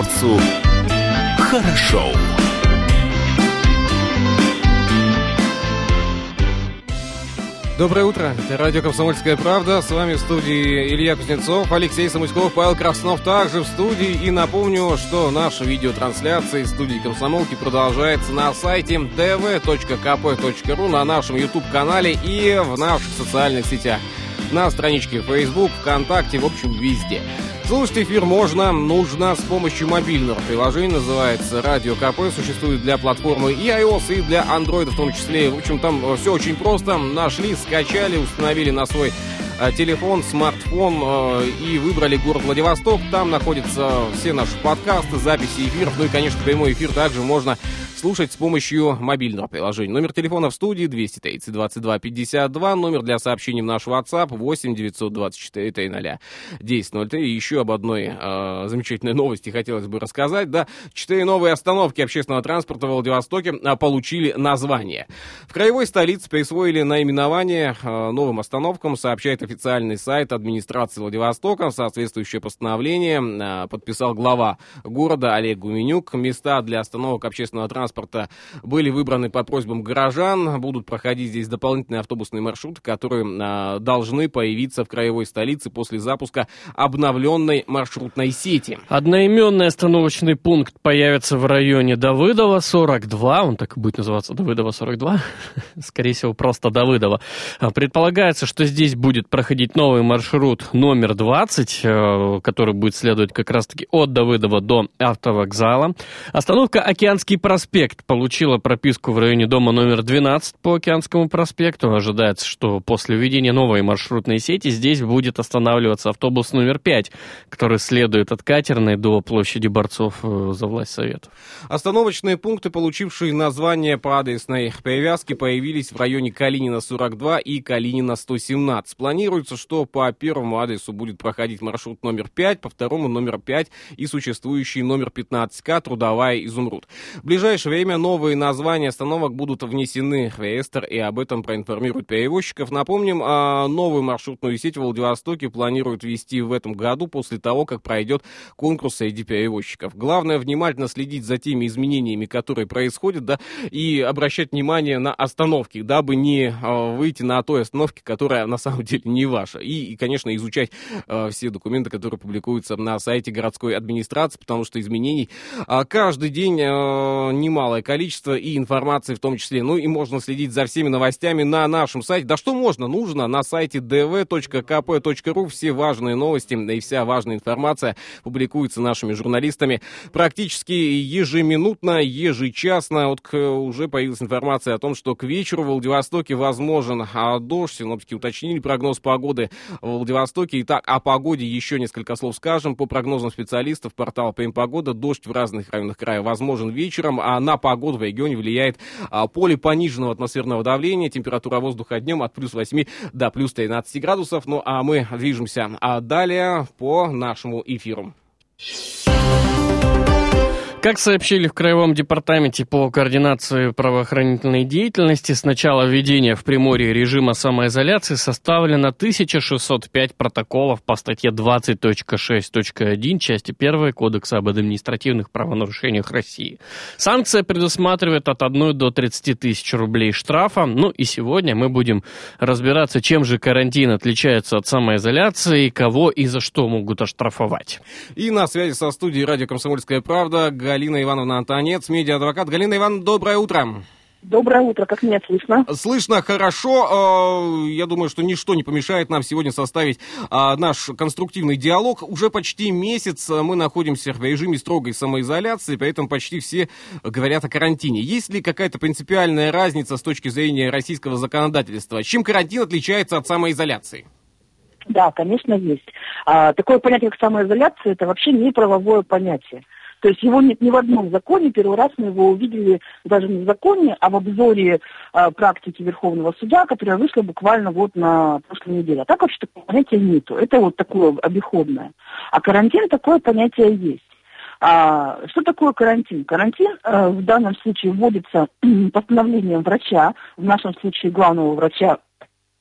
комсомольцу хорошо. Доброе утро, это радио «Комсомольская правда». С вами в студии Илья Кузнецов, Алексей Самуськов, Павел Краснов также в студии. И напомню, что наша видеотрансляция из студии «Комсомолки» продолжается на сайте tv.kp.ru, на нашем YouTube-канале и в наших социальных сетях. На страничке Facebook, ВКонтакте, в общем, везде. Слушать эфир можно, нужно с помощью мобильного приложения, называется Радио КП, существует для платформы и iOS, и для Android в том числе. В общем, там все очень просто. Нашли, скачали, установили на свой э, телефон, смартфон э, и выбрали город Владивосток. Там находятся все наши подкасты, записи эфиров. Ну и, конечно, прямой эфир также можно слушать с помощью мобильного приложения. Номер телефона в студии 230 22 52, номер для сообщений в наш WhatsApp 8 924 300 1003. И еще об одной э, замечательной новости хотелось бы рассказать. Да, четыре новые остановки общественного транспорта в Владивостоке э, получили название. В краевой столице присвоили наименование э, новым остановкам, сообщает официальный сайт администрации Владивостока. Соответствующее постановление э, подписал глава города Олег Гуменюк. Места для остановок общественного транспорта были выбраны по просьбам горожан. Будут проходить здесь дополнительные автобусные маршруты, которые а, должны появиться в краевой столице после запуска обновленной маршрутной сети. Одноименный остановочный пункт появится в районе Давыдова, 42. Он так будет называться Давыдова 42. Скорее всего, просто Давыдова. А, предполагается, что здесь будет проходить новый маршрут номер 20, э, который будет следовать как раз-таки от Давыдова до автовокзала. Остановка Океанский проспект получила прописку в районе дома номер 12 по Океанскому проспекту. Ожидается, что после введения новой маршрутной сети здесь будет останавливаться автобус номер 5, который следует от Катерной до площади борцов э, за власть Советов. Остановочные пункты, получившие название по адресной привязке, появились в районе Калинина 42 и Калинина 117. Планируется, что по первому адресу будет проходить маршрут номер 5, по второму номер 5 и существующий номер 15К Трудовая Изумруд. В ближайшее время новые названия остановок будут внесены в реестр, и об этом проинформируют перевозчиков. Напомним, а, новую маршрутную сеть в Владивостоке планируют ввести в этом году после того, как пройдет конкурс среди перевозчиков. Главное внимательно следить за теми изменениями, которые происходят, да, и обращать внимание на остановки, дабы не а, выйти на той остановке, которая на самом деле не ваша. И, и конечно, изучать а, все документы, которые публикуются на сайте городской администрации, потому что изменений каждый день немало немалое количество и информации в том числе. Ну и можно следить за всеми новостями на нашем сайте. Да что можно? Нужно на сайте dv.kp.ru. Все важные новости и вся важная информация публикуется нашими журналистами практически ежеминутно, ежечасно. Вот уже появилась информация о том, что к вечеру в Владивостоке возможен а, дождь. Синоптики уточнили прогноз погоды в Владивостоке. Итак, о погоде еще несколько слов скажем. По прогнозам специалистов портала Погода, дождь в разных районах края возможен вечером, а на погоду в регионе влияет а, поле пониженного атмосферного давления, температура воздуха днем от плюс 8 до плюс 13 градусов. Ну а мы движемся а далее по нашему эфиру. Как сообщили в Краевом департаменте по координации правоохранительной деятельности, с начала введения в Приморье режима самоизоляции составлено 1605 протоколов по статье 20.6.1 части 1 Кодекса об административных правонарушениях России. Санкция предусматривает от 1 до 30 тысяч рублей штрафа. Ну и сегодня мы будем разбираться, чем же карантин отличается от самоизоляции, кого и за что могут оштрафовать. И на связи со студией радио «Комсомольская правда» Галина Ивановна Антонец, медиа-адвокат. Галина Ивановна, доброе утро. Доброе утро, как меня слышно? Слышно хорошо. Э, я думаю, что ничто не помешает нам сегодня составить а, наш конструктивный диалог. Уже почти месяц мы находимся в режиме строгой самоизоляции, поэтому почти все говорят о карантине. Есть ли какая-то принципиальная разница с точки зрения российского законодательства? Чем карантин отличается от самоизоляции? Да, конечно, есть. А, такое понятие, как самоизоляция, это вообще не правовое понятие. То есть его нет ни в одном законе. Первый раз мы его увидели даже не в законе, а в обзоре э, практики Верховного суда, которая вышла буквально вот на прошлой неделе. А так вообще такого понятия нету. Это вот такое обиходное. А карантин такое понятие есть. А, что такое карантин? Карантин э, в данном случае вводится постановлением врача, в нашем случае главного врача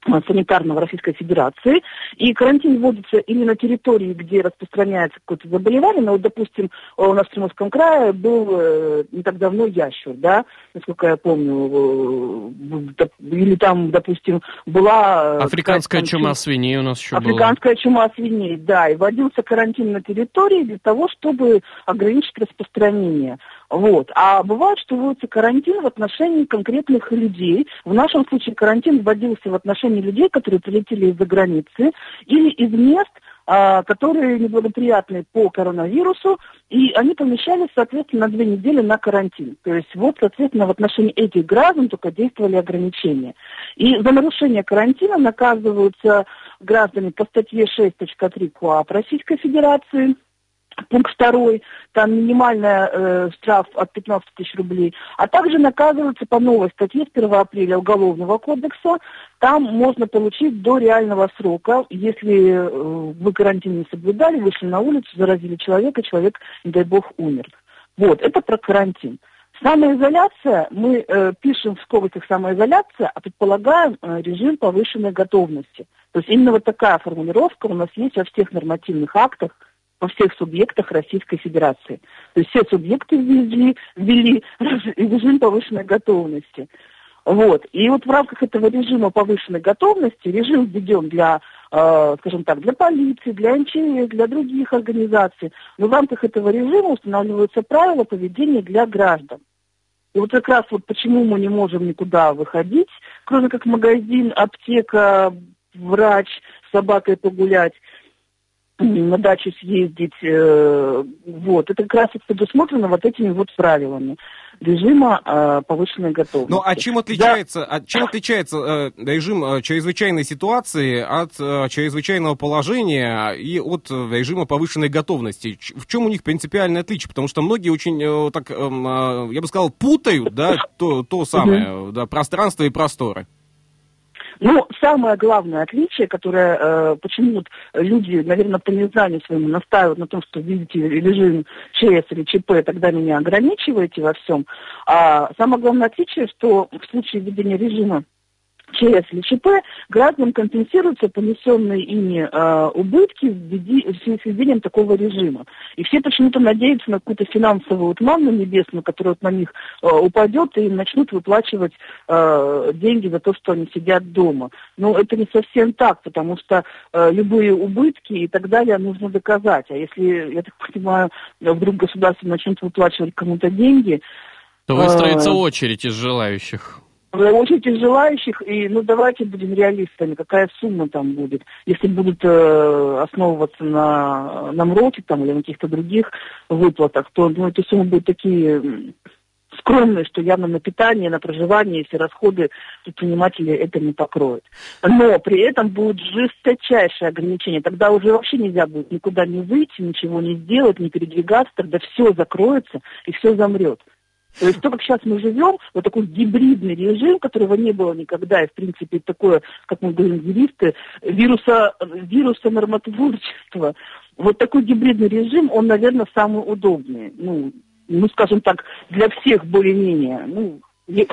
санитарного Российской Федерации. И карантин вводится или на территории, где распространяется какое-то заболевание. Ну, вот, допустим, у нас в Приморском крае был э, не так давно ящур, да, насколько я помню. Э, или там, допустим, была... Э, Африканская чума свиней у нас еще Африканская была. чума свиней, да. И вводился карантин на территории для того, чтобы ограничить распространение. Вот. А бывает, что вводится карантин в отношении конкретных людей. В нашем случае карантин вводился в отношении людей, которые прилетели из-за границы или из мест, а, которые неблагоприятны по коронавирусу, и они помещались, соответственно, на две недели на карантин. То есть вот, соответственно, в отношении этих граждан только действовали ограничения. И за нарушение карантина наказываются граждане по статье 6.3 КОАП Российской Федерации – Пункт второй, там минимальный э, штраф от 15 тысяч рублей. А также наказываются по новой статье с 1 апреля Уголовного кодекса. Там можно получить до реального срока, если э, вы карантин не соблюдали, вышли на улицу, заразили человека, человек, не дай бог, умер. Вот, это про карантин. Самоизоляция, мы э, пишем в скобочках самоизоляция, а предполагаем э, режим повышенной готовности. То есть именно вот такая формулировка у нас есть во всех нормативных актах, во всех субъектах Российской Федерации. То есть все субъекты ввели, ввели режим повышенной готовности. Вот. И вот в рамках этого режима повышенной готовности режим введен для, э, скажем так, для полиции, для МЧС, для других организаций. Но в рамках этого режима устанавливаются правила поведения для граждан. И вот как раз вот почему мы не можем никуда выходить, кроме как магазин, аптека, врач, с собакой погулять на дачу съездить, э, вот, это как раз предусмотрено вот этими вот правилами режима э, повышенной готовности. Ну, а чем отличается, да. а чем отличается э, режим чрезвычайной ситуации от чрезвычайного положения и от режима повышенной готовности? В чем у них принципиальное отличие? Потому что многие очень, так, э, э, я бы сказал, путают, да, то, то самое, да, пространство и просторы. Ну, самое главное отличие, которое, э, почему вот люди, наверное, по незнанию своему настаивают на том, что, видите, режим ЧС или ЧП, тогда меня ограничиваете во всем. А самое главное отличие, что в случае введения режима ЧС или ЧП гражданам компенсируются понесенные ими э, убытки в связи с введением такого режима. И все почему-то надеются на какую-то финансовую вот манну небесную, которая вот на них э, упадет, и им начнут выплачивать э, деньги за то, что они сидят дома. Но это не совсем так, потому что э, любые убытки и так далее нужно доказать. А если, я так понимаю, вдруг государство начнет выплачивать кому-то деньги... То выстроится э, очередь из желающих. Очередь из желающих, и ну давайте будем реалистами, какая сумма там будет. Если будут э, основываться на, на МРОТе там, или на каких-то других выплатах, то ну, эти суммы будут такие скромные, что явно на питание, на проживание, все расходы предприниматели это не покроют. Но при этом будет жесточайшее ограничение. Тогда уже вообще нельзя будет никуда не выйти, ничего не сделать, не передвигаться, тогда все закроется и все замрет. То есть то, как сейчас мы живем, вот такой гибридный режим, которого не было никогда, и в принципе такое, как мы говорим, юристы, вируса, вируса нормотворчества, вот такой гибридный режим, он, наверное, самый удобный. Ну, ну, скажем так, для всех более-менее. Ну,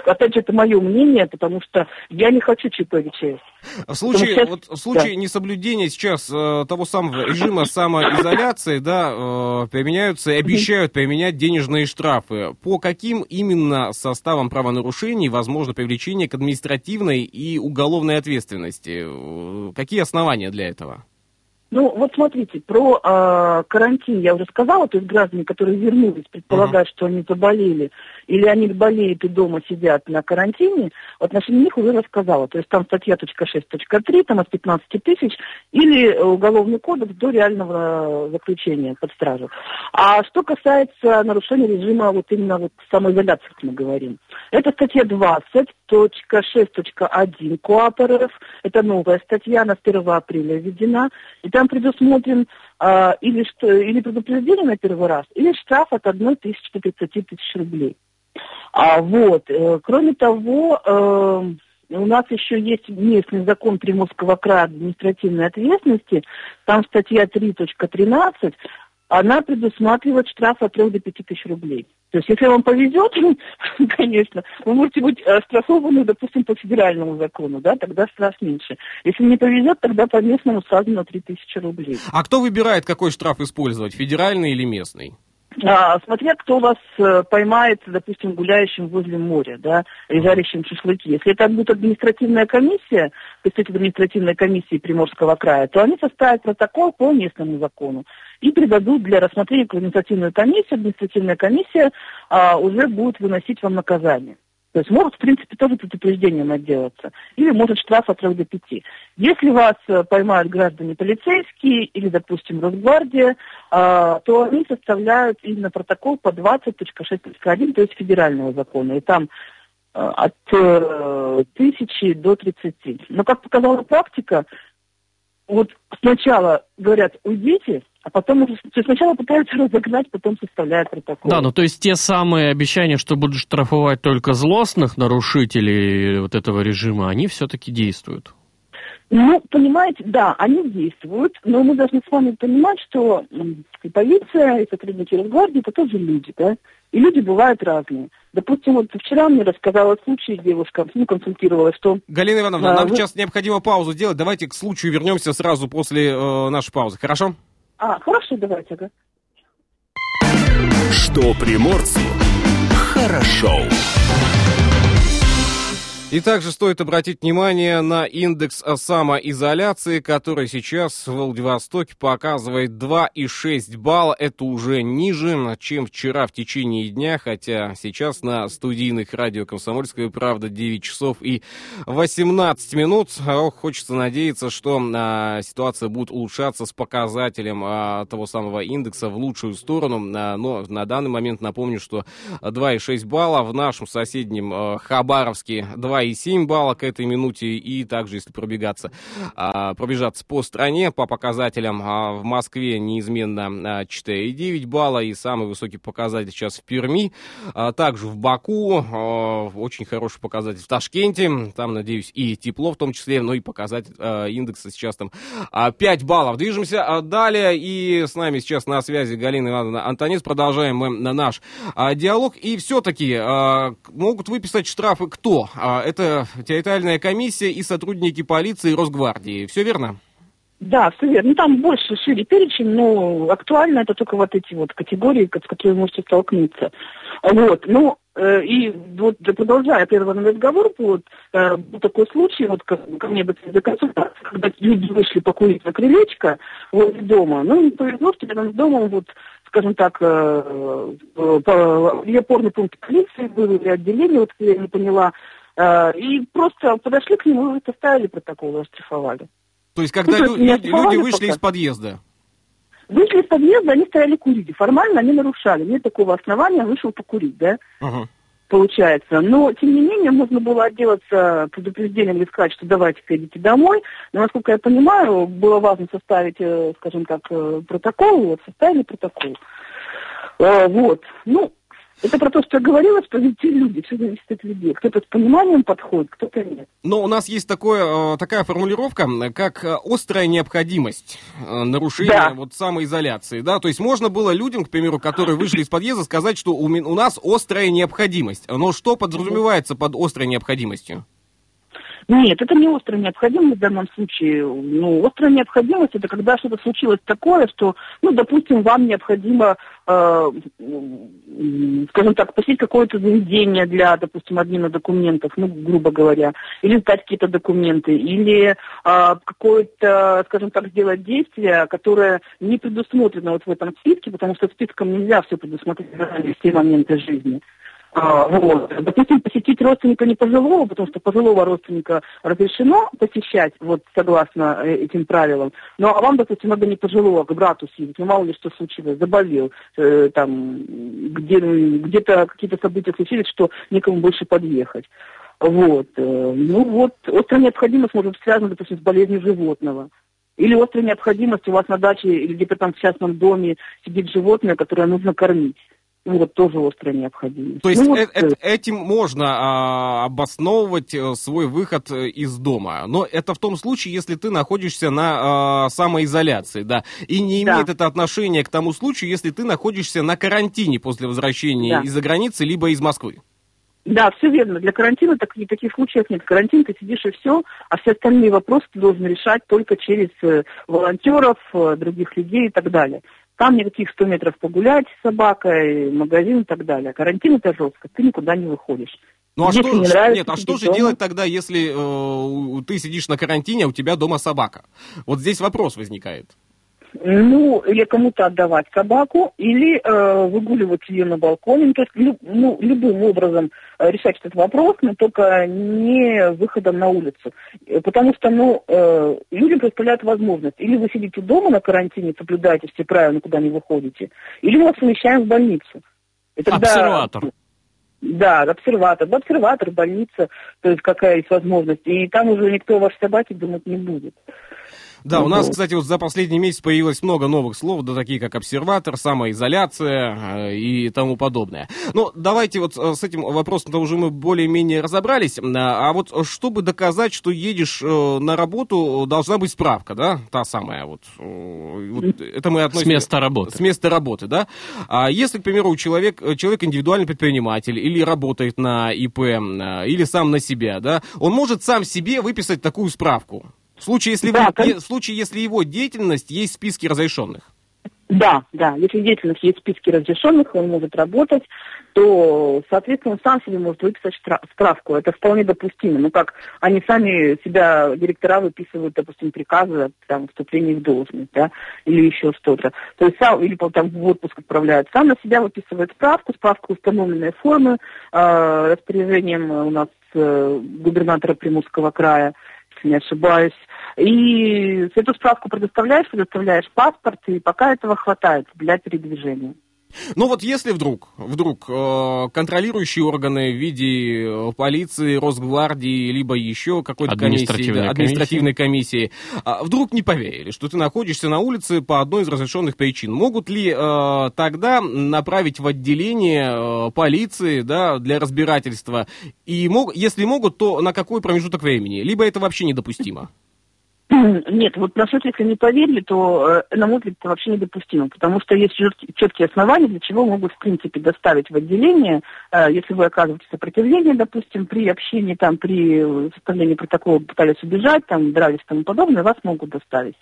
опять же, это мое мнение, потому что я не хочу ЧП ВЧС. В случае, сейчас, вот, в случае да. несоблюдения сейчас э, того самого режима самоизоляции, да, э, применяются и обещают применять денежные штрафы. По каким именно составам правонарушений возможно привлечение к административной и уголовной ответственности? Э, какие основания для этого? Ну, вот смотрите, про э, карантин я уже сказала, то есть граждане, которые вернулись, предполагают, uh-huh. что они заболели, или они болеют и дома сидят на карантине, в отношении них уже рассказала. То есть там статья .6.3, там от 15 тысяч, или уголовный кодекс до реального заключения под стражу. А что касается нарушения режима вот именно вот самоизоляции, как мы говорим, это статья 20.6.1 КОАП РФ, это новая статья, она с 1 апреля введена, и там предусмотрен э, или, что, или предупреждение на первый раз, или штраф от 1 тысячи до 30 тысяч рублей. А, вот, э, кроме того, э, у нас еще есть местный закон Приморского края административной ответственности, там статья 3.13, она предусматривает штраф от 3 до 5 тысяч рублей. То есть, если вам повезет, конечно, вы можете быть страхованы, допустим, по федеральному закону, да, тогда штраф меньше. Если не повезет, тогда по местному сразу на 3000 рублей. А кто выбирает, какой штраф использовать, федеральный или местный? А, смотря кто вас э, поймает, допустим, гуляющим возле моря, да, и жарящим шашлыки. Если это будет административная комиссия, представитель административной комиссии Приморского края, то они составят протокол по местному закону и придадут для рассмотрения к административную комиссию. Административная комиссия а, уже будет выносить вам наказание. То есть могут, в принципе, тоже предупреждением отделаться. Или может штраф от 3 до 5. Если вас э, поймают граждане полицейские или, допустим, Росгвардия, а, то они составляют именно протокол по 20.6.1, то есть федерального закона. И там э, от э, тысячи до 30. Но, как показала практика, вот сначала говорят, уйдите, а потом уже сначала пытаются разогнать, потом составляют протокол. Да, ну то есть те самые обещания, что будут штрафовать только злостных нарушителей вот этого режима, они все-таки действуют. Ну, понимаете, да, они действуют, но мы должны с вами понимать, что и полиция, и сотрудники Росгвардии это тоже люди, да, и люди бывают разные. Допустим, вот вчера мне рассказала случай, девушка, ну, консультировала, что... Галина Ивановна, а, нам вы... сейчас необходимо паузу сделать, давайте к случаю вернемся сразу после э, нашей паузы, хорошо? А, хорошо, давайте, ага. Что приморцу хорошо. И также стоит обратить внимание на индекс самоизоляции, который сейчас в Владивостоке показывает 2,6 балла. Это уже ниже, чем вчера в течение дня, хотя сейчас на студийных радио «Комсомольская правда» 9 часов и 18 минут. Ох, хочется надеяться, что а, ситуация будет улучшаться с показателем а, того самого индекса в лучшую сторону. А, но на данный момент напомню, что 2,6 балла в нашем соседнем а, Хабаровске 2 2,7 балла к этой минуте. И также, если пробегаться, а, пробежаться по стране, по показателям, а, в Москве неизменно 4,9 а, балла. И самый высокий показатель сейчас в Перми. Также в Баку очень хороший показатель в Ташкенте. Там, надеюсь, и тепло в том числе, но и показатель индекса сейчас там 5 баллов. Движемся далее. И с нами сейчас на связи Галина Ивановна Антонец. Продолжаем мы наш диалог. И все-таки могут выписать штрафы кто? Это территориальная комиссия и сотрудники полиции и Росгвардии. Все верно? Да, все верно. Ну, там больше, шире перечень, но актуально это только вот эти вот категории, с которыми вы можете столкнуться. Вот, ну, э, и вот продолжая первый разговор, вот, э, такой случай, вот ко, ко мне за консультацией, когда люди вышли покурить на крылечко возле дома, ну, не повезло, что рядом с домом вот скажем так, э, э, опорный пункт полиции был или отделение, вот я не поняла, и просто подошли к нему и составили протокол и оштрафовали. То есть, когда ну, люди, люди вышли пока. из подъезда? Вышли из подъезда, они стояли курить. Формально они нарушали. Нет такого основания, вышел покурить, да? Uh-huh. Получается. Но, тем не менее, можно было отделаться предупреждением и сказать, что давайте-ка идите домой. Но, насколько я понимаю, было важно составить, э, скажем так, э, протокол. Вот, составили протокол. Вот. Ну, это про то, что я говорила, что ведь люди, все зависит от людей. Кто-то с пониманием подходит, кто-то нет. Но у нас есть такое, э, такая формулировка, как э, острая необходимость э, нарушения да. вот самоизоляции. Да? То есть можно было людям, к примеру, которые вышли из подъезда, сказать, что у, у нас острая необходимость. Но что подразумевается под острой необходимостью? Нет, это не острая необходимость в данном случае. Ну, острая необходимость это когда что-то случилось такое, что, ну, допустим, вам необходимо, э, скажем так, посетить какое-то заведение для, допустим, обмена документов, ну, грубо говоря, или сдать какие-то документы, или э, какое-то, скажем так, сделать действие, которое не предусмотрено вот в этом списке, потому что списком нельзя все предусмотреть все моменты жизни. А, вот. Допустим, посетить родственника не пожилого, потому что пожилого родственника разрешено посещать, вот согласно э, этим правилам. Но а вам, допустим, надо не пожилого, к брату съездить, ну мало ли что случилось, заболел, э, там, где, где-то какие-то события случились, что некому больше подъехать. Вот. Э, ну вот, острая необходимость может быть связана, допустим, с болезнью животного. Или острая необходимость у вас на даче или где-то там в частном доме сидит животное, которое нужно кормить. Вот, тоже острая необходимость. То есть ну, вот, э- э- этим можно а, обосновывать э, свой выход э, из дома. Но это в том случае, если ты находишься на а, самоизоляции, да. И не имеет Да. это отношения к тому случаю, если ты находишься на карантине после возвращения Да. из-за границы, либо из Москвы. Да, все верно. Для карантина так, таких случаев нет. Карантин, ты сидишь и все, а все остальные вопросы ты должен решать только через э, волонтеров, э, других людей и так далее. Там никаких 100 метров погулять с собакой, магазин и так далее. Карантин это жестко, ты никуда не выходишь. Ну а Если что, не нравится нет, а что же дома. делать тогда, если э, ты сидишь на карантине, а у тебя дома собака? Вот здесь вопрос возникает. Ну, или кому-то отдавать собаку, или э, выгуливать ее на балконе. Ну, то есть лю- ну, любым образом э, решать этот вопрос, но только не выходом на улицу. Э, Потому что, ну, э, людям представляют возможность. Или вы сидите дома на карантине, соблюдаете все правила, никуда не выходите, или мы вас помещаем в больницу. И тогда- Обсерватор. Да, обсерватор. Да, обсерватор, больница, то есть какая есть возможность. И там уже никто вашей собаке думать не будет. Да, у нас, Ну. кстати, вот за последний месяц появилось много новых слов, да, такие как обсерватор, самоизоляция э, и тому подобное. Но давайте вот э, с этим вопросом-то уже мы более-менее разобрались. А а вот чтобы доказать, что едешь э, на работу, должна быть справка, да, та самая вот. э, вот это мы С относим... места работы. С места работы, да? А если, к примеру, у человек, человек индивидуальный предприниматель или работает на ИП, э, или сам на себя, да, он может сам себе выписать такую справку. В случае, если, Да, вы- кон- в случае, если его деятельность есть в списке разрешенных. Да, да, если деятельность есть в списке разрешенных, он может работать, то, соответственно, он сам себе может выписать штра- справку. Это вполне допустимо. Ну, как они сами себя, директора, выписывают, допустим, приказы о вступлении в должность, да, или еще что-то. То есть сам, или там в отпуск отправляют. Сам на себя выписывает справку, справку установленной формы, э, распоряжением у нас э, губернатора Приморского края, если не ошибаюсь. И эту справку предоставляешь, предоставляешь паспорт, и пока этого хватает для передвижения. Но вот если вдруг, вдруг э, контролирующие органы в виде э, полиции, Росгвардии, либо еще какой-то комиссии, Административной да, административной комиссии, а, вдруг не поверили, что ты находишься на улице по одной из разрешенных причин, могут ли э, тогда направить в отделение э, полиции да, для разбирательства? И мог, если могут, то на какой промежуток времени? Либо это вообще недопустимо? Нет, вот насчет, если не поверили, то, э, на мой взгляд, это вообще недопустимо, потому что есть четкие, основания, для чего могут, в принципе, доставить в отделение, э, если вы оказываете сопротивление, допустим, при общении, там, при составлении протокола пытались убежать, там, дрались и тому подобное, вас могут доставить.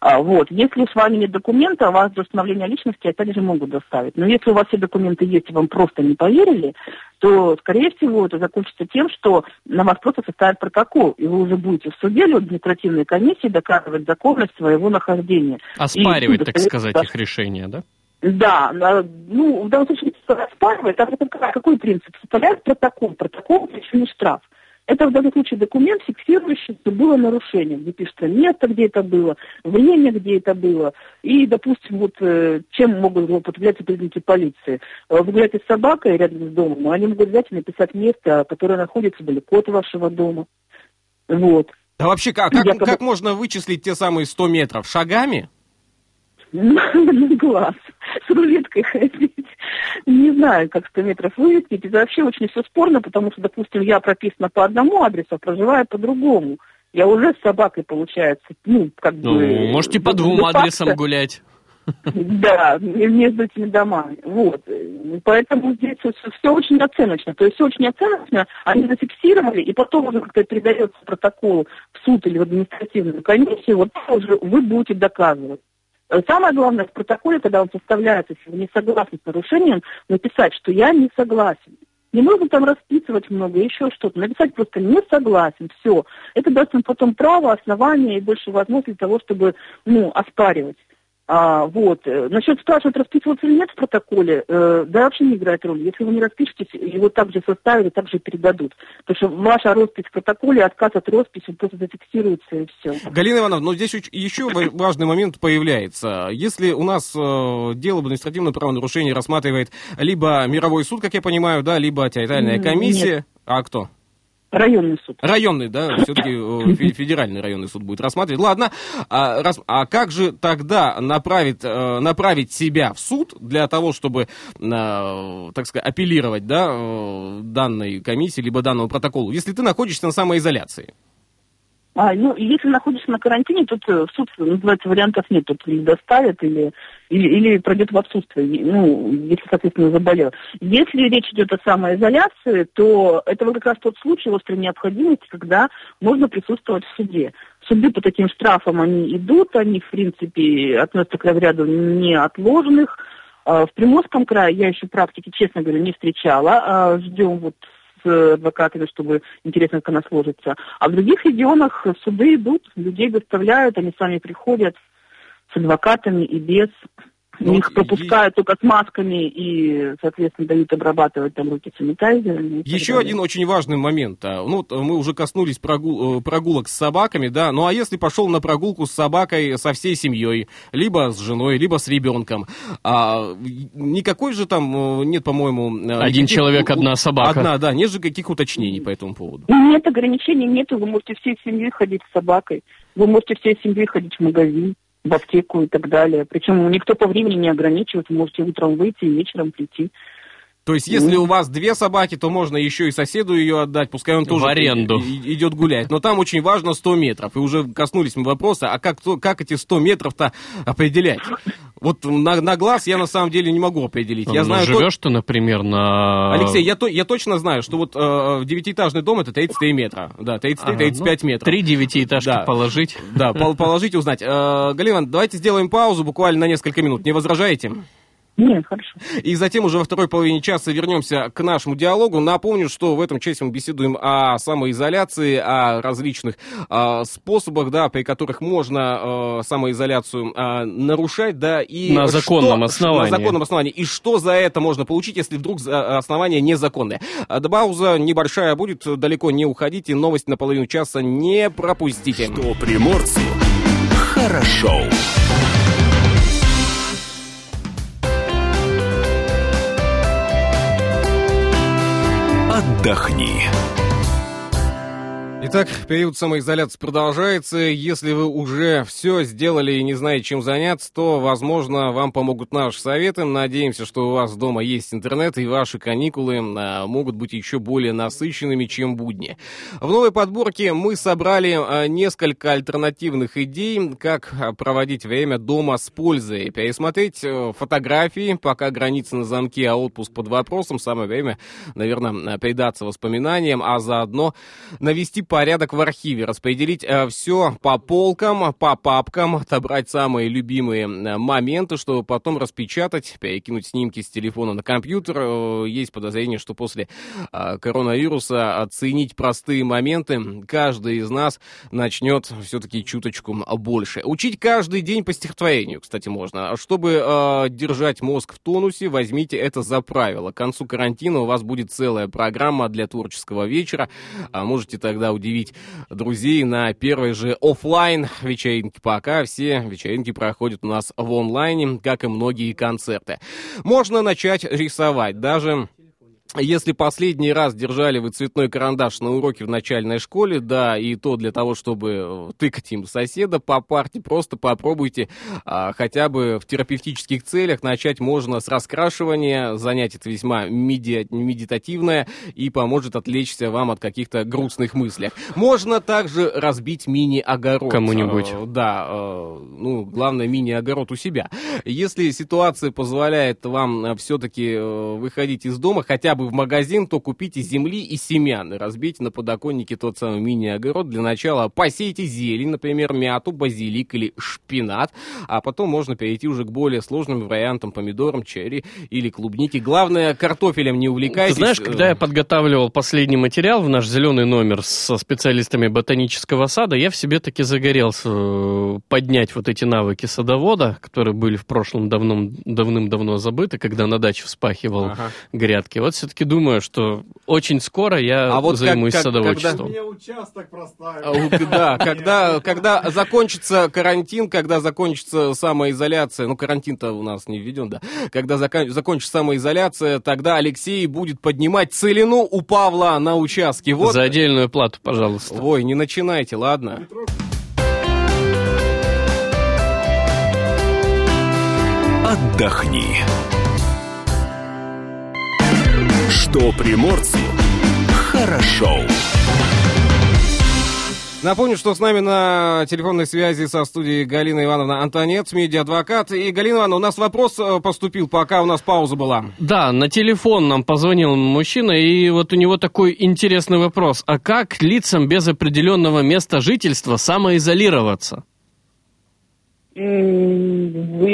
А, вот. Если с вами нет документа, вас для установления личности, опять же, могут доставить. Но если у вас все документы есть, и вам просто не поверили, то, скорее всего, это закончится тем, что на вас просто составят протокол, и вы уже будете в суде или в административной комиссии доказывать законность своего нахождения. Оспаривать, И, так сказать, их решение, да? Да, ну, в данном случае оспаривает, там какой, принцип? Составляет протокол, протокол причины штраф. Это в данном случае документ, фиксирующий, что было нарушение, где пишется место, где это было, время, где это было, и, допустим, вот э, чем могут злоупотреблять сотрудники полиции. Э, Вы гуляете с собакой рядом с домом, они могут взять и написать место, которое находится далеко от вашего дома. Вот. Да вообще, как, как, Якобы- как можно вычислить те самые 100 метров? Шагами? на глаз с рулеткой ходить. Не знаю, как 100 метров вывести. Это вообще очень все спорно, потому что, допустим, я прописана по одному адресу, а проживаю по другому. Я уже с собакой, получается, ну, как Ну, бы... можете по двум адресам гулять. Да, между этими домами. Вот. Поэтому здесь все, очень оценочно. То есть все очень оценочно, они зафиксировали, и потом уже как-то передается протокол в суд или в административную комиссию, вот уже вы будете доказывать. Самое главное в протоколе, когда он составляется, если вы не согласны с нарушением, написать, что я не согласен. Не нужно там расписывать много, еще что-то. Написать просто не согласен, все. Это даст им потом право, основание и больше возможностей для того, чтобы ну, оспаривать. А, вот. Э, Насчет спрашивать, расписываться или нет в протоколе, э, да вообще не играет роли. Если вы не распишетесь, его также составят и также передадут. Потому что ваша роспись в протоколе, отказ от росписи просто зафиксируется и все. Галина Ивановна, но здесь уч- еще ва- важный момент появляется. Если у нас э, дело об административном правонарушении рассматривает либо мировой суд, как я понимаю, да, либо территориальная комиссия, а кто? Районный суд. Районный, да, все-таки э, федеральный районный суд будет рассматривать. Ладно, а, раз, а как же тогда направить, э, направить себя в суд для того, чтобы, так сказать, апеллировать, да, данной комиссии, либо данному протоколу, если ты находишься на самоизоляции? А, ну, если находишься на карантине, тут в суд, называется, вариантов нет. Тут или доставят, или, или, или пройдет в отсутствие, ну, если, соответственно, заболел. Если речь идет о самоизоляции, то это вот как раз тот случай острой необходимости, когда можно присутствовать в суде. Суды по таким штрафам, они идут, они, в принципе, относятся к разряду неотложных. А, в Приморском крае я еще практики, честно говоря, не встречала. А, ждем вот адвокатами, чтобы интересно, как она сложится. А в других регионах суды идут, людей доставляют, они сами приходят с адвокатами и без. Ну, Их пропускают только с масками и, соответственно, дают обрабатывать там руки санитайзерами. Еще один очень важный момент. А, ну, мы уже коснулись прогул, э, прогулок с собаками, да. Ну, а если пошел на прогулку с собакой со всей семьей, либо с женой, либо с ребенком, а, никакой же там э, нет, по-моему... Э, один никаких... человек, одна собака. Одна, да. Нет же каких уточнений по этому поводу. Нет ограничений, нету. Вы можете всей семьей ходить с собакой. Вы можете всей семьей ходить в магазин в аптеку и так далее. Причем никто по времени не ограничивает, вы можете утром выйти и вечером прийти. То есть, если ну. у вас две собаки, то можно еще и соседу ее отдать, пускай он тоже в аренду. идет гулять. Но там очень важно 100 метров. И уже коснулись мы вопроса, а как, как эти 100 метров-то определять? Вот на, на глаз я на самом деле не могу определить. Я ну, знаю, живешь то... ты, например, на... Алексей, я, то, я точно знаю, что вот э, девятиэтажный дом это 33 метра. Да, 33-35 ага, ну, метров. Три девятиэтажки да. положить. Да, положить и узнать. Э, Галина, давайте сделаем паузу буквально на несколько минут. Не возражаете? Нет, хорошо. И затем уже во второй половине часа вернемся к нашему диалогу. Напомню, что в этом часе мы беседуем о самоизоляции, о различных э, способах, да, при которых можно э, самоизоляцию э, нарушать, да, и на законном что, основании. На законном основании. И что за это можно получить, если вдруг основание незаконное. Пауза небольшая будет, далеко не уходите, новость на половину часа не пропустите. Что приморцу хорошо. Отдохни. Итак, период самоизоляции продолжается. Если вы уже все сделали и не знаете, чем заняться, то, возможно, вам помогут наши советы. Надеемся, что у вас дома есть интернет, и ваши каникулы а, могут быть еще более насыщенными, чем будни. В новой подборке мы собрали а, несколько альтернативных идей, как проводить время дома с пользой. Пересмотреть э, фотографии, пока границы на замке, а отпуск под вопросом. Самое время, наверное, предаться воспоминаниям, а заодно навести порядок в архиве, распределить э, все по полкам, по папкам, отобрать самые любимые э, моменты, чтобы потом распечатать, перекинуть снимки с телефона на компьютер. Э, есть подозрение, что после коронавируса оценить простые моменты каждый из нас начнет все-таки чуточку больше. Учить каждый день по стихотворению, кстати, можно. Чтобы э, держать мозг в тонусе, возьмите это за правило. К концу карантина у вас будет целая программа для творческого вечера. А можете тогда удивить друзей на первой же офлайн вечеринке. Пока все вечеринки проходят у нас в онлайне, как и многие концерты. Можно начать рисовать. Даже если последний раз держали вы цветной карандаш на уроке в начальной школе, да, и то для того, чтобы э, тыкать им соседа по парте, просто попробуйте а, хотя бы в терапевтических целях начать можно с раскрашивания. Занятие это весьма меди медитативное и поможет отвлечься вам от каких-то грустных мыслей. Можно также разбить мини-огород. Кому-нибудь. А, да, а, ну, главное, мини-огород у себя. Если ситуация позволяет вам все-таки выходить из дома, хотя бы в магазин, то купите земли и семян. И разбейте на подоконнике тот самый мини-огород. Для начала посейте зелень, например, мяту, базилик или шпинат. А потом можно перейти уже к более сложным вариантам помидорам, черри или клубники. Главное, картофелем не увлекайтесь. Ты знаешь, когда я подготавливал последний материал в наш зеленый номер со специалистами ботанического сада, я в себе таки загорелся э, поднять вот эти навыки садовода, которые были в прошлом давным-давно забыты, когда на даче вспахивал ага. грядки. Вот все-таки думаю, что очень скоро я А вот как- займусь как- садоводчеством. Мне участок проставили. А, Да, когда, когда закончится карантин, когда закончится самоизоляция, ну, карантин-то у нас не введен, да, когда закончится самоизоляция, тогда Алексей будет поднимать целину у Павла на участке. Вот. За отдельную плату, пожалуйста. Ой, не начинайте, ладно? Отдохни. Что приморцу хорошо. Напомню, что с нами на телефонной связи со студией Галина Ивановна Антонец, медиа-адвокат. И, Галина Ивановна, у нас вопрос э, поступил, пока у нас пауза была. Да, на телефон нам позвонил мужчина, и вот у него такой интересный вопрос. А как лицам без определенного места жительства самоизолироваться? Вы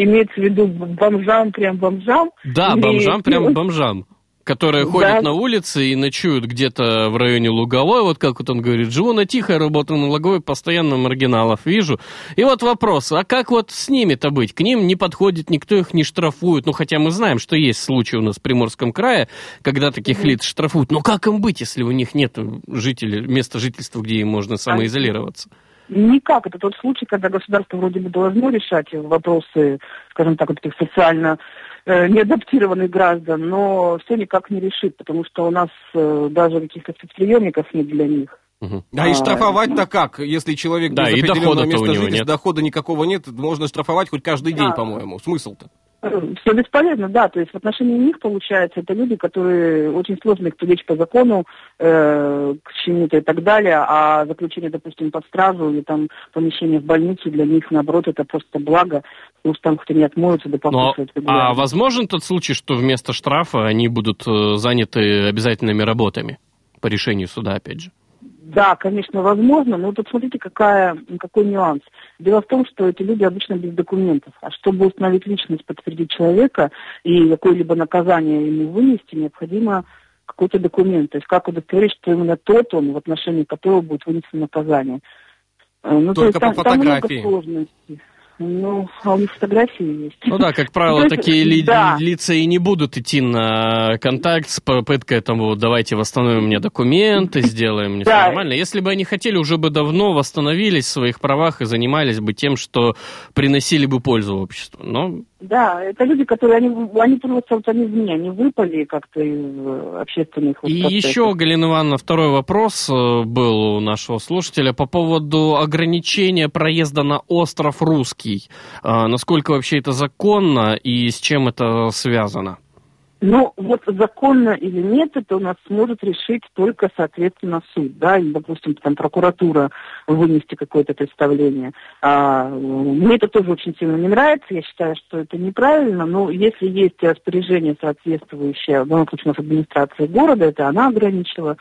имеете в виду бомжам, прям бомжам? Да, бомжам, прям бомжам. Которые Да. ходят на улице и ночуют где-то в районе Луговой, вот как вот он говорит, живу на Тихой, работаю на Луговой, постоянно маргиналов вижу. И вот вопрос, а как вот с ними-то быть? К ним не подходит, никто их не штрафует, ну хотя мы знаем, что есть случаи у нас в Приморском крае, когда таких лиц штрафуют. Но как им быть, если у них нет жителей, места жительства, где им можно самоизолироваться? Никак. Это тот случай, когда государство вроде бы должно решать вопросы, скажем так, вот этих социально неадаптированных граждан, но все никак не решит, потому что у нас э, даже каких-то спецприемников нет для них. Мгм. А и А, штрафовать-то как? Если человек Да, без определенного места жительства, нет. дохода никакого нет, можно штрафовать хоть каждый день, Да. по-моему. Смысл-то? Все бесполезно, да. То есть в отношении них, получается, это люди, которые очень сложно их привлечь по закону э, к чему-то и так далее, а заключение, допустим, под стражу или там помещение в больницу для них, наоборот, это просто благо, что там хоть они отмоются, да Но, покушают. а регулярно. возможен тот случай, что вместо штрафа они будут э, заняты обязательными работами? По решению суда, опять же. Да, конечно, возможно, но тут смотрите, какая, какой нюанс. Дело в том, что эти люди обычно без документов. А чтобы установить личность, подтвердить человека и какое-либо наказание ему вынести, необходимо какой-то документ. То есть как удостоверить, что именно тот он, в отношении которого будет вынесено наказание. Э, Ну, Только то есть, по там, там много фотографии. сложностей. Ну, а у них фотографии есть. Ну да, как правило, такие ли- да. лица и не будут идти на контакт с попыткой тому, давайте восстановим мне документы, сделаем мне Да. все нормально. Если бы они хотели, уже бы давно восстановились в своих правах и занимались бы тем, что приносили бы пользу обществу. Но Да, это люди, которые, они, они просто вот они вне, они выпали как-то из э, общественных вот И процессов. еще, Галина Ивановна, второй вопрос э, был у нашего слушателя по поводу ограничения проезда на остров Русский. А, Насколько вообще это законно и с чем это связано? Ну, вот законно или нет, это у нас сможет решить только, соответственно, суд, да, или, допустим, там прокуратура вынести какое-то представление. А, мне это тоже очень сильно не нравится, я считаю, что это неправильно, но если есть распоряжение соответствующее, в данном случае у нас администрация города, это она ограничила,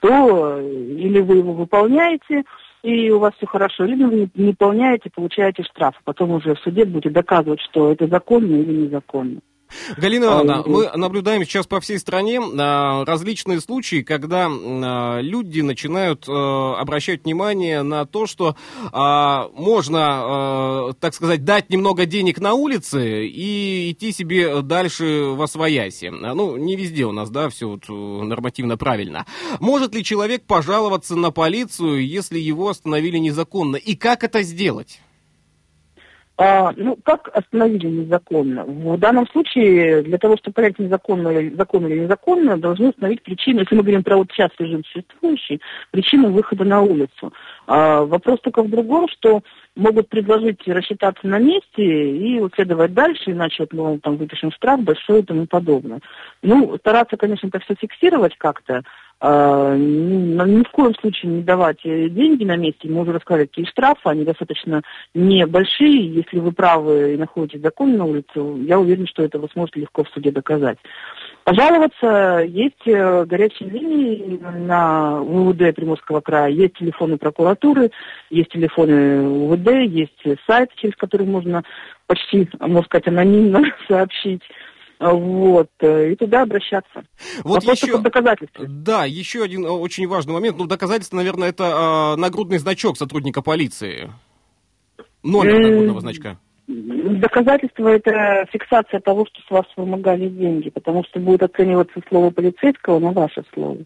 то или вы его выполняете, и у вас все хорошо, или вы не выполняете, получаете штраф, а потом уже в суде будете доказывать, что это законно или незаконно. Галина Ивановна, А, мы наблюдаем сейчас по всей стране а, различные случаи, когда а, люди начинают а, обращать внимание на то, что а, можно, а, так сказать, дать немного денег на улице и идти себе дальше во свояси. А, Ну, не везде у нас, да, все вот э, нормативно правильно. Может ли человек пожаловаться на полицию, если его остановили незаконно? И как это сделать? А, ну, как остановили незаконно? В данном случае, для того, чтобы понять, незаконно, законно или незаконно, должны установить причину, если мы говорим про вот сейчас режим существующий, причину выхода на улицу. А, вопрос только в другом, что могут предложить рассчитаться на месте и следовать дальше, иначе вот, мы там выпишем штраф большой и тому подобное. Ну, стараться, конечно, это все фиксировать как-то, ни, ни в коем случае не давать э, деньги на месте. Мы уже рассказали, какие штрафы, они достаточно небольшие. Если вы правы и находитесь законно на улице, я уверен, что это вы сможете легко в суде доказать. Пожаловаться есть э, горячие линии на УВД Приморского края, есть телефоны прокуратуры, есть телефоны УВД, есть сайт, через который можно почти, можно сказать, анонимно сообщить. А, Вот, э, и туда обращаться. Вот Вопрос еще... доказательстве. Да, еще один э, очень важный момент. Ну, доказательство, наверное, это э, нагрудный значок сотрудника полиции. Номер М. нагрудного значка. Доказательство – это фиксация того, что с вас вымогали деньги, потому что будет оцениваться слово полицейского на ваше слово.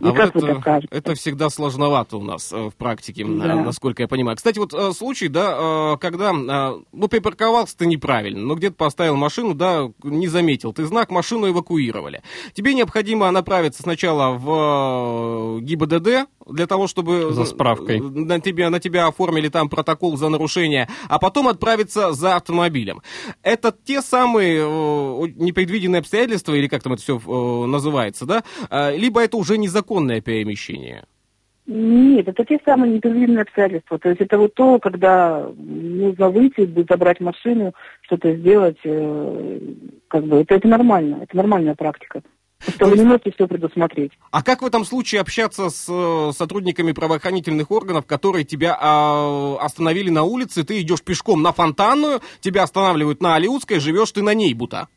А вот это, это всегда сложновато у нас э, в практике, да. насколько я понимаю. Кстати, вот э, случай, да, э, когда, ну, припарковался ты неправильно, но где-то поставил машину, да, не заметил, ты знак, машину эвакуировали. Тебе необходимо направиться сначала в ГИБДД, для того, чтобы... За справкой. На тебя, на тебя оформили там протокол за нарушение, а потом отправиться за автомобилем. Это те самые непредвиденные обстоятельства, или как там это все называется, да? Либо это уже незаконное перемещение. Нет, это те самые непредвиденные обстоятельства. То есть это вот то, когда нужно выйти, забрать машину, что-то сделать, э, как бы это, это нормально, это нормальная практика. Вы не можете все предусмотреть. А как в этом случае общаться с э, сотрудниками правоохранительных органов, которые тебя э, остановили на улице, ты идешь пешком на Фонтанную, тебя останавливают на Алиутской, живешь ты на ней, Бута?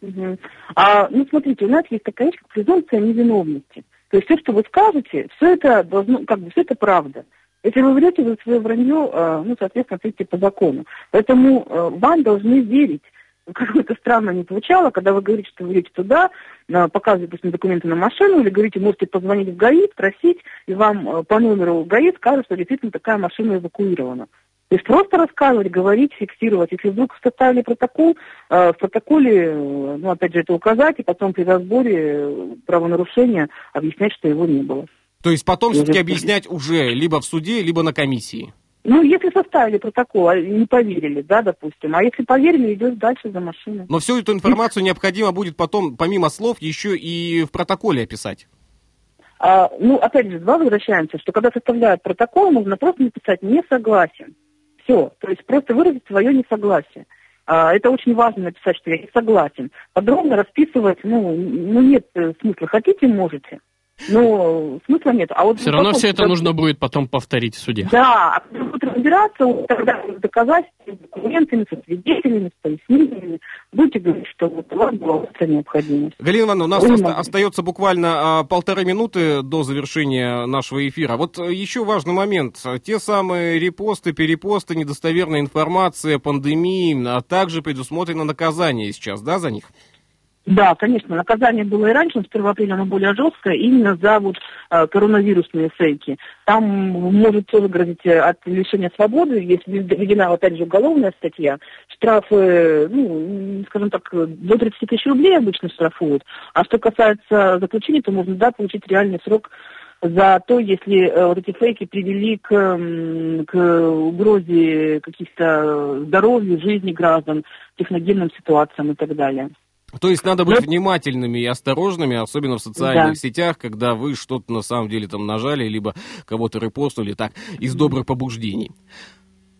Угу. А, ну, смотрите, у нас есть такая вещь, как презумпция невиновности. То есть все, что вы скажете, все это должно, как бы, все это правда. Если вы врете, вы свое вранье, э, ну, соответственно, ответите по закону. Поэтому э, вам должны верить. Как бы это странно не звучало, когда вы говорите, что вы идете туда, э, показываете, допустим, документы на машину, или говорите, можете позвонить в ГАИ, спросить, и вам по номеру ГАИ скажут, что действительно такая машина эвакуирована. То есть просто рассказывать, говорить, фиксировать. Если вдруг составили протокол, э, в протоколе, э, ну, опять же, это указать, и потом при разборе э, правонарушения объяснять, что его не было. То есть потом все-таки объяснять уже либо в суде, либо на комиссии? Ну, если составили протокол, а не поверили, да, допустим. А если поверили, идешь дальше за машиной. Но всю эту информацию необходимо будет потом, помимо слов, еще и в протоколе описать. А, ну, опять же, два возвращаемся, что когда составляют протокол, нужно просто написать «не согласен». Все. То есть просто выразить свое несогласие. А, это очень важно написать, что я не согласен. Подробно расписывать, ну, ну нет э, смысла. Хотите, можете. Но смысла нет. А вот Все равно все это нужно будет потом повторить в суде. Да, а будут разбираться, тогда доказать документами, со свидетелями, с пояснениями, будете говорить, что вот у вас была острая необходимость. Галина Ивановна, у нас оста- остается буквально а, полторы минуты до завершения нашего эфира. Вот э, еще важный момент. Те самые репосты, перепосты, недостоверная информация, пандемии, а также предусмотрено наказание сейчас, да, за них? Да, конечно, наказание было и раньше, но с 1 апреля оно более жесткое, именно за вот э, коронавирусные фейки. Там может тоже грозить э, от лишения свободы, если введена, опять же, уголовная статья. Штрафы, ну, скажем так, до 30 тысяч рублей обычно штрафуют. А что касается заключения, то можно, да, получить реальный срок за то, если э, вот эти фейки привели к, к угрозе каких-то здоровью, жизни граждан, техногенным ситуациям и так далее. То есть надо быть Но... внимательными и осторожными, особенно в социальных да. сетях, когда вы что-то на самом деле там нажали, либо кого-то репостнули так из добрых побуждений.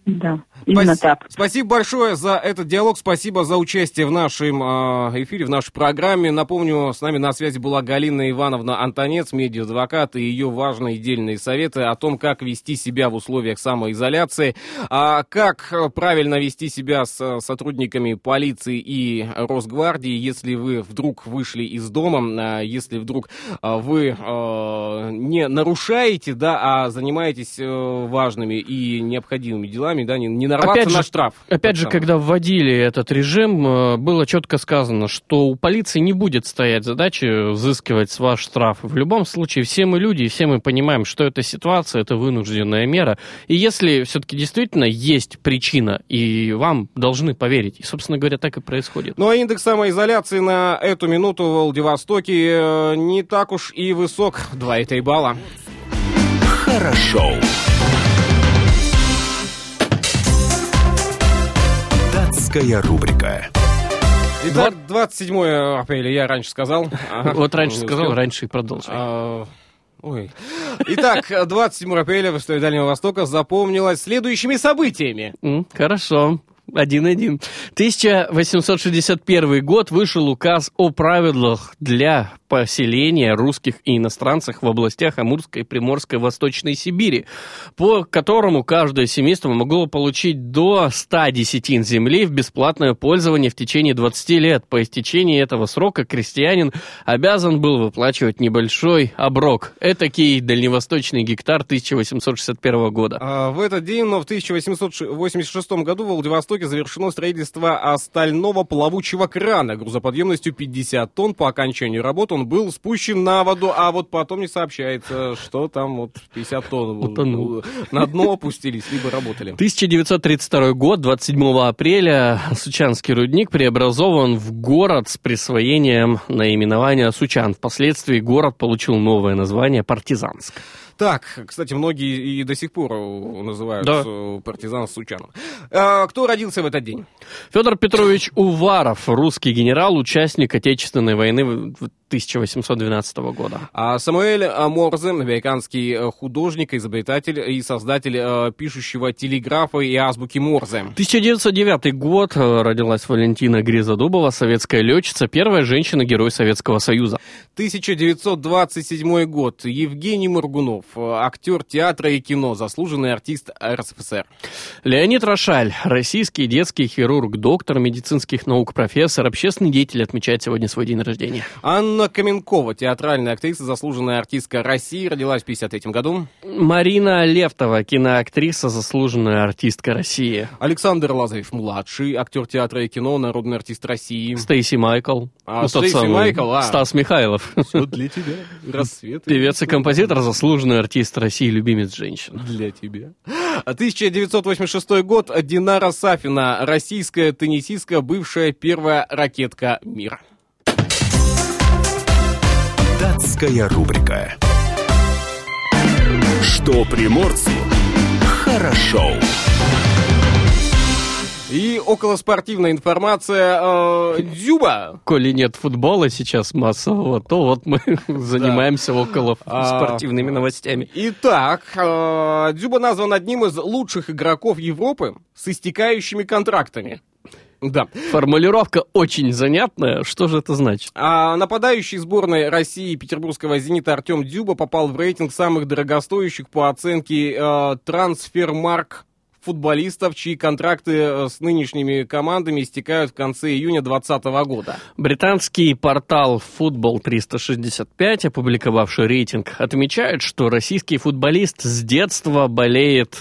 Да, именно Спас- так. Спасибо большое за этот диалог, спасибо за участие в нашем э, эфире, в нашей программе. Напомню, с нами на связи была Галина Ивановна Антонец, медиа-адвокат, и ее важные дельные советы о том, как вести себя в условиях самоизоляции, а как правильно вести себя с сотрудниками полиции и Росгвардии, если вы вдруг вышли из дома, э, если вдруг э, вы э, не нарушаете, да, а занимаетесь э, важными и необходимыми делами, делами, да, не, не нарваться опять на же, штраф. Опять же, когда вводили этот режим, э, было четко сказано, что у полиции не будет стоять задачи взыскивать с вас штраф. В любом случае, все мы люди, и все мы понимаем, что эта ситуация, это вынужденная мера. И если все-таки действительно есть причина, и вам должны поверить, и, собственно говоря, так и происходит. Ну, а индекс самоизоляции на эту минуту в Владивостоке э, не так уж и высок, 2,3 балла. Хорошо. Авторская рубрика. Итак, 27 апреля я раньше сказал. Вот раньше сказал, раньше и продолжил. А, ой. Итак, 27 апреля в истории Дальнего Востока запомнилось следующими событиями. Хорошо. Один-один. 1861 год вышел указ о правилах для поселения русских и иностранцев в областях Амурской, Приморской, Восточной Сибири, по которому каждое семейство могло получить до 100 десятин земли в бесплатное пользование в течение 20 лет. По истечении этого срока крестьянин обязан был выплачивать небольшой оброк. Этакий дальневосточный гектар 1861 года. А в этот день, но в 1886 году в Владивостоке завершено строительство остального плавучего крана грузоподъемностью 50 тонн. По окончанию работ он был спущен на воду, а вот потом не сообщается, что там вот 50 тонн Утонул. на дно опустились, либо работали. 1932 год, 27 апреля, Сучанский рудник преобразован в город с присвоением наименования Сучан. Впоследствии город получил новое название Партизанск. Так, кстати, многие и до сих пор называют Да. э, партизан Сучаном. А, Кто родился в этот день? Федор Петрович Уваров, русский генерал, участник Отечественной войны 1812 года. А Самуэль Морзе, американский э, художник, изобретатель и создатель э, пишущего телеграфа и азбуки Морзе. 1909 год э, родилась Валентина Гризодубова, советская летчица, первая женщина-герой Советского Союза. 1927 год. Евгений Моргунов, актер театра и кино, заслуженный артист РСФСР. Леонид Рошаль, российский детский хирург, доктор медицинских наук, профессор, общественный деятель, отмечает сегодня свой день рождения. Анна Каменкова, театральная актриса, заслуженная артистка России, родилась в 1953 году. Марина Левтова, киноактриса, заслуженная артистка России. Александр Лазарев-младший, актер театра и кино, народный артист России. Стейси Майкл. А, Ну, Стейси самый. Майкл, а. Стас Михайлов. Все для тебя. Рассвет. Певец и композитор, заслуженный артист России, любимец женщин. Для тебя. 1986 год. Динара Сафина, российская теннисистка, бывшая первая ракетка мира. Датская рубрика. Что приморцу хорошо. И околоспортивная информация. Э, Дзюба. Коли нет футбола сейчас массового, то вот мы занимаемся около А, спортивными новостями. Итак, э, Дзюба назван одним из лучших игроков Европы с истекающими контрактами. Да. Формулировка очень занятная. Что же это значит? А нападающий сборной России петербургского «Зенита» Артем Дюба попал в рейтинг самых дорогостоящих по оценке э, трансфермарк футболистов, чьи контракты э, с нынешними командами истекают в конце июня 2020 года. Британский портал Football 365, опубликовавший рейтинг, отмечает, что российский футболист с детства болеет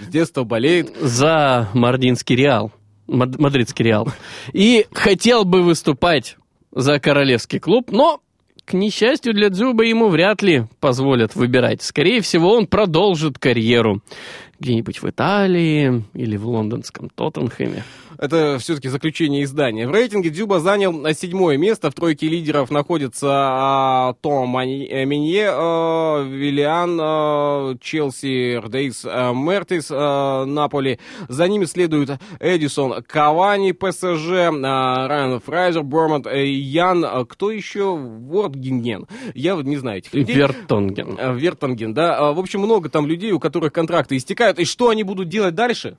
С детства болеет. за Мардинский Реал, Мад- Мадридский Реал, и хотел бы выступать за королевский клуб, но, к несчастью для Дзюба, ему вряд ли позволят выбирать. Скорее всего, он продолжит карьеру где-нибудь в Италии или в лондонском Тоттенхэме. Это все-таки заключение издания. В рейтинге Дзюба занял э, седьмое место. В тройке лидеров находятся а, Тома э, Менье, э, Виллиан, Челси, Дрис, Мертенс, Наполи. За ними следуют Эдинсон, Кавани, ПСЖ, Райан Фрейзер, Борнмут, Ян. Кто еще? Вертонген. Я вот не знаю этих людей. Вертонген. Вертонген, да. В общем, много там людей, у которых контракты истекают. И что они будут делать дальше?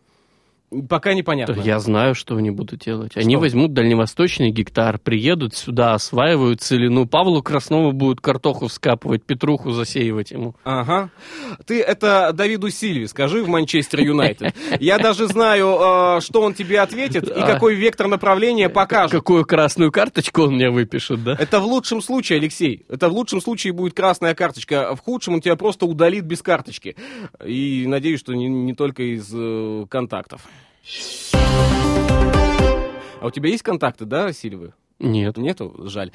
Пока непонятно. Я знаю, что они будут делать. Они Что? возьмут дальневосточный гектар, приедут сюда, осваивают целину. Павлу Краснову будут картоху вскапывать, Петруху засеивать ему. Ага. Ты это Давиду Сильви скажи в Манчестер Юнайтед. Я даже знаю, э, что он тебе ответит и А. какой вектор направления покажет. Какую красную карточку он мне выпишет, да? Это в лучшем случае, Алексей. Это в лучшем случае будет красная карточка. а В худшем он тебя просто удалит без карточки. И надеюсь, что не, не только из э, контактов. А у тебя есть контакты, да, Сильвы? Нет. Нету? Жаль.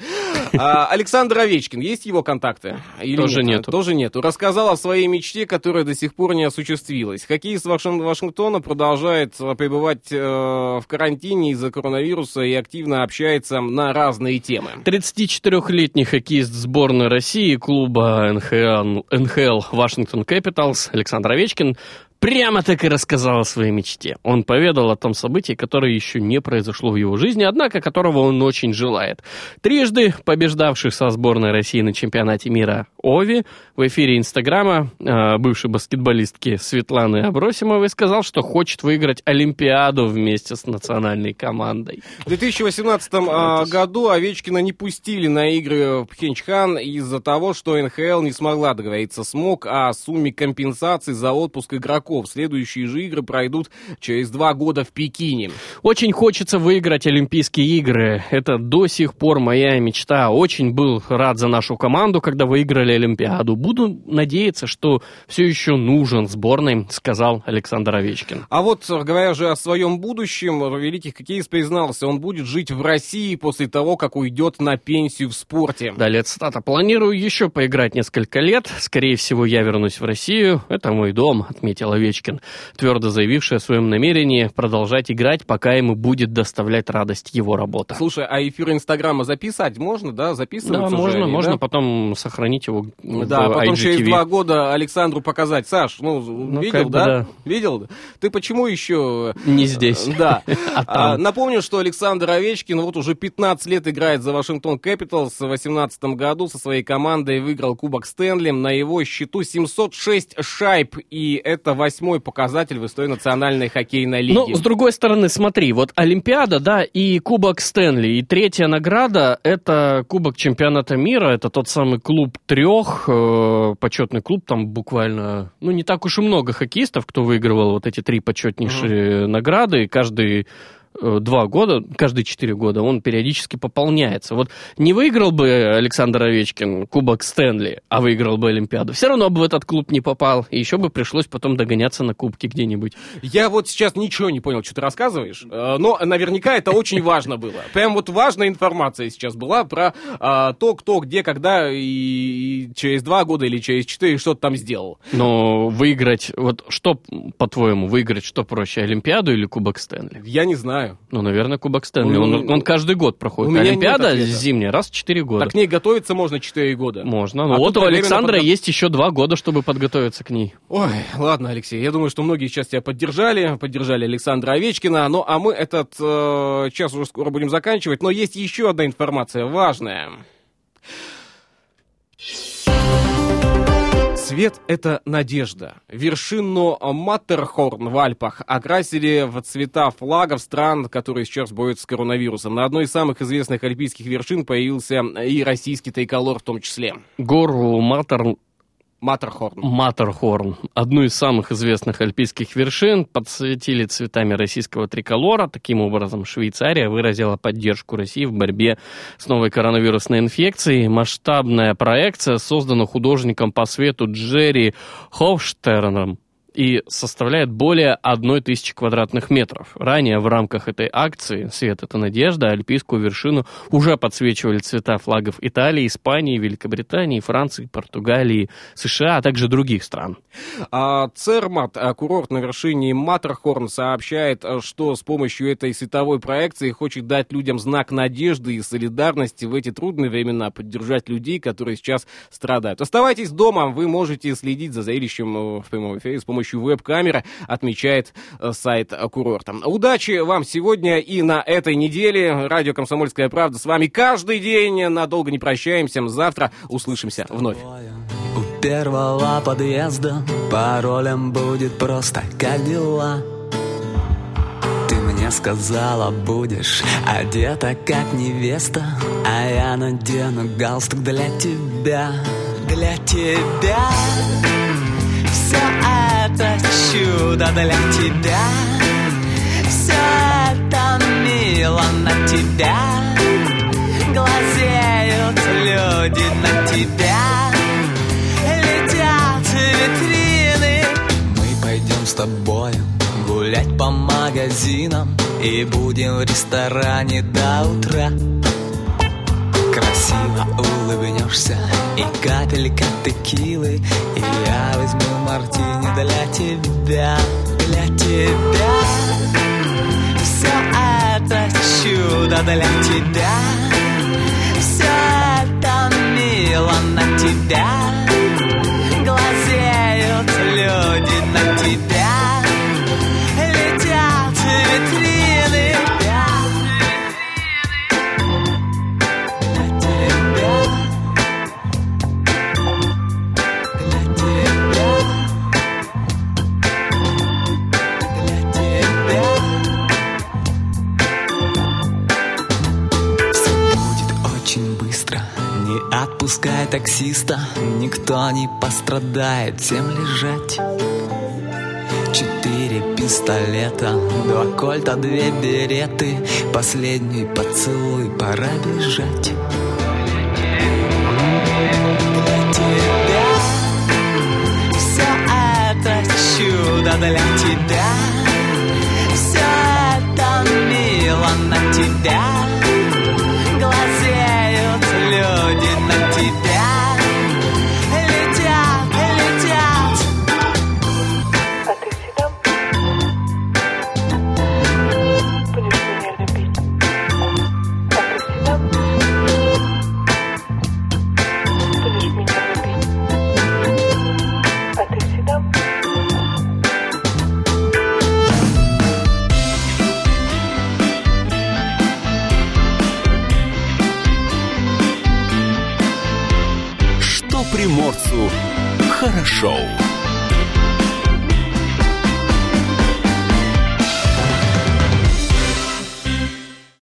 А, Александр Овечкин, есть его контакты? Или Тоже нет? нету. Тоже нету. Рассказал о своей мечте, которая до сих пор не осуществилась. Хоккеист Вашин- Вашингтона продолжает э, пребывать э, в карантине из-за коронавируса и активно общается на разные темы. 34-летний хоккеист сборной России клуба НХЛ, НХЛ Вашингтон Capitals Александр Овечкин прямо так и рассказал о своей мечте. Он поведал о том событии, которое еще не произошло в его жизни, однако которого он очень желает. Трижды побеждавший со сборной России на чемпионате мира Ови в эфире Инстаграма э, бывшей баскетболистки Светланы Абросимовой сказал, что хочет выиграть Олимпиаду вместе с национальной командой. В 2018 а, году Овечкина не пустили на игры в Пхенчхан из-за того, что НХЛ не смогла договориться с МОК о сумме компенсации за отпуск игроков. Игроков. Следующие же игры пройдут через два года в Пекине. Очень хочется выиграть Олимпийские игры. Это до сих пор моя мечта. Очень был рад за нашу команду, когда выиграли Олимпиаду. Буду надеяться, что все еще нужен сборной, сказал Александр Овечкин. А вот, говоря же о своем будущем, великий хоккеист признался, он будет жить в России после того, как уйдет на пенсию в спорте. Далее цитата. «Планирую еще поиграть несколько лет. Скорее всего, я вернусь в Россию. Это мой дом», — отметил Овечкин, твердо заявивший о своем намерении продолжать играть, пока ему будет доставлять радость его работа. Слушай, а эфир Инстаграма записать можно, да? Записываться Да, можно, они, можно да? потом сохранить его в Да, потом IGTV. через два года Александру показать. Саш, ну, видел, как бы да? да. Видел? Ты почему еще... Не здесь. Э, Да. А А. Напомню, что Александр Овечкин вот уже 15 лет играет за Вашингтон Кэпиталс. В 2018 году со своей командой выиграл Кубок Стэнли. На его счету 706 шайб. И это восьмой показатель в истории национальной хоккейной лиги. Ну, с другой стороны, смотри, вот Олимпиада, да, и Кубок Стэнли, и третья награда — это Кубок Чемпионата мира, это тот самый клуб трех, э, почетный клуб, там буквально, ну, не так уж и много хоккеистов, кто выигрывал вот эти три почетнейшие награды, и каждый два года, каждые четыре года он периодически пополняется. Вот не выиграл бы Александр Овечкин Кубок Стэнли, а выиграл бы Олимпиаду, все равно бы в этот клуб не попал, и еще бы пришлось потом догоняться на кубке где-нибудь. Я вот сейчас ничего не понял, что ты рассказываешь, э, но наверняка это очень важно было. Прям вот важная информация сейчас была про а, то, кто, где, когда и, и через два года или через четыре что-то там сделал. Но выиграть, вот что, по-твоему, выиграть что проще, Олимпиаду или Кубок Стэнли? Я не знаю. Ну, наверное, Кубок Стэнли. Ну, Он, он каждый год проходит. у меня Олимпиада зимняя раз в 4 года. Так к ней готовиться можно 4 года. Можно. А Ну, вот тут у Александра подго- есть еще два года, чтобы подготовиться к ней. Ой, ладно, Алексей, я думаю, что многие сейчас тебя поддержали, поддержали Александра Овечкина, ну а мы этот э, час уже скоро будем заканчивать, но есть еще одна информация важная. Свет — это надежда. Вершину Маттерхорн в Альпах окрасили в цвета флагов стран, которые сейчас борются с коронавирусом. На одной из самых известных альпийских вершин появился и российский триколор в том числе. Гору. Маттерхорн. Матерхорн, одну из самых известных альпийских вершин, подсветили цветами российского триколора. Таким образом, Швейцария выразила поддержку России в борьбе с новой коронавирусной инфекцией. Масштабная проекция создана художником по свету Джерри Хофштерном и составляет более одной тысячи квадратных метров. Ранее в рамках этой акции «Свет – это надежда» альпийскую вершину уже подсвечивали цвета флагов Италии, Испании, Великобритании, Франции, Португалии, США, а также других стран. А Цермат, а, курорт на вершине Маттерхорн, сообщает, что с помощью этой световой проекции хочет дать людям знак надежды и солидарности в эти трудные времена, поддержать людей, которые сейчас страдают. Оставайтесь дома, вы можете следить за зрелищем э, в прямом эфире с помощью веб-камеры, отмечает э, сайт курорта. Удачи вам сегодня и на этой неделе. Радио «Комсомольская правда» с вами каждый день. Надолго не прощаемся. Завтра услышимся вновь. У первого подъезда паролем будет просто мне сказала, будешь одета как невеста А я надену галстук для тебя Для тебя Все чудо для тебя. Все это мило на тебя. Глазеют люди на тебя. Летят витрины. Мы пойдем с тобой гулять по магазинам И будем в ресторане до утра Красиво улыбнешься и капелька текилы И я возьму мартини для тебя, для тебя. Все это чудо для тебя. Все это мило на тебя. Глазеют люди отпускай таксиста Никто не пострадает. Всем лежать. Пистолета Два кольта, две береты. Последний поцелуй, пора бежать. Для тебя Все это чудо для тебя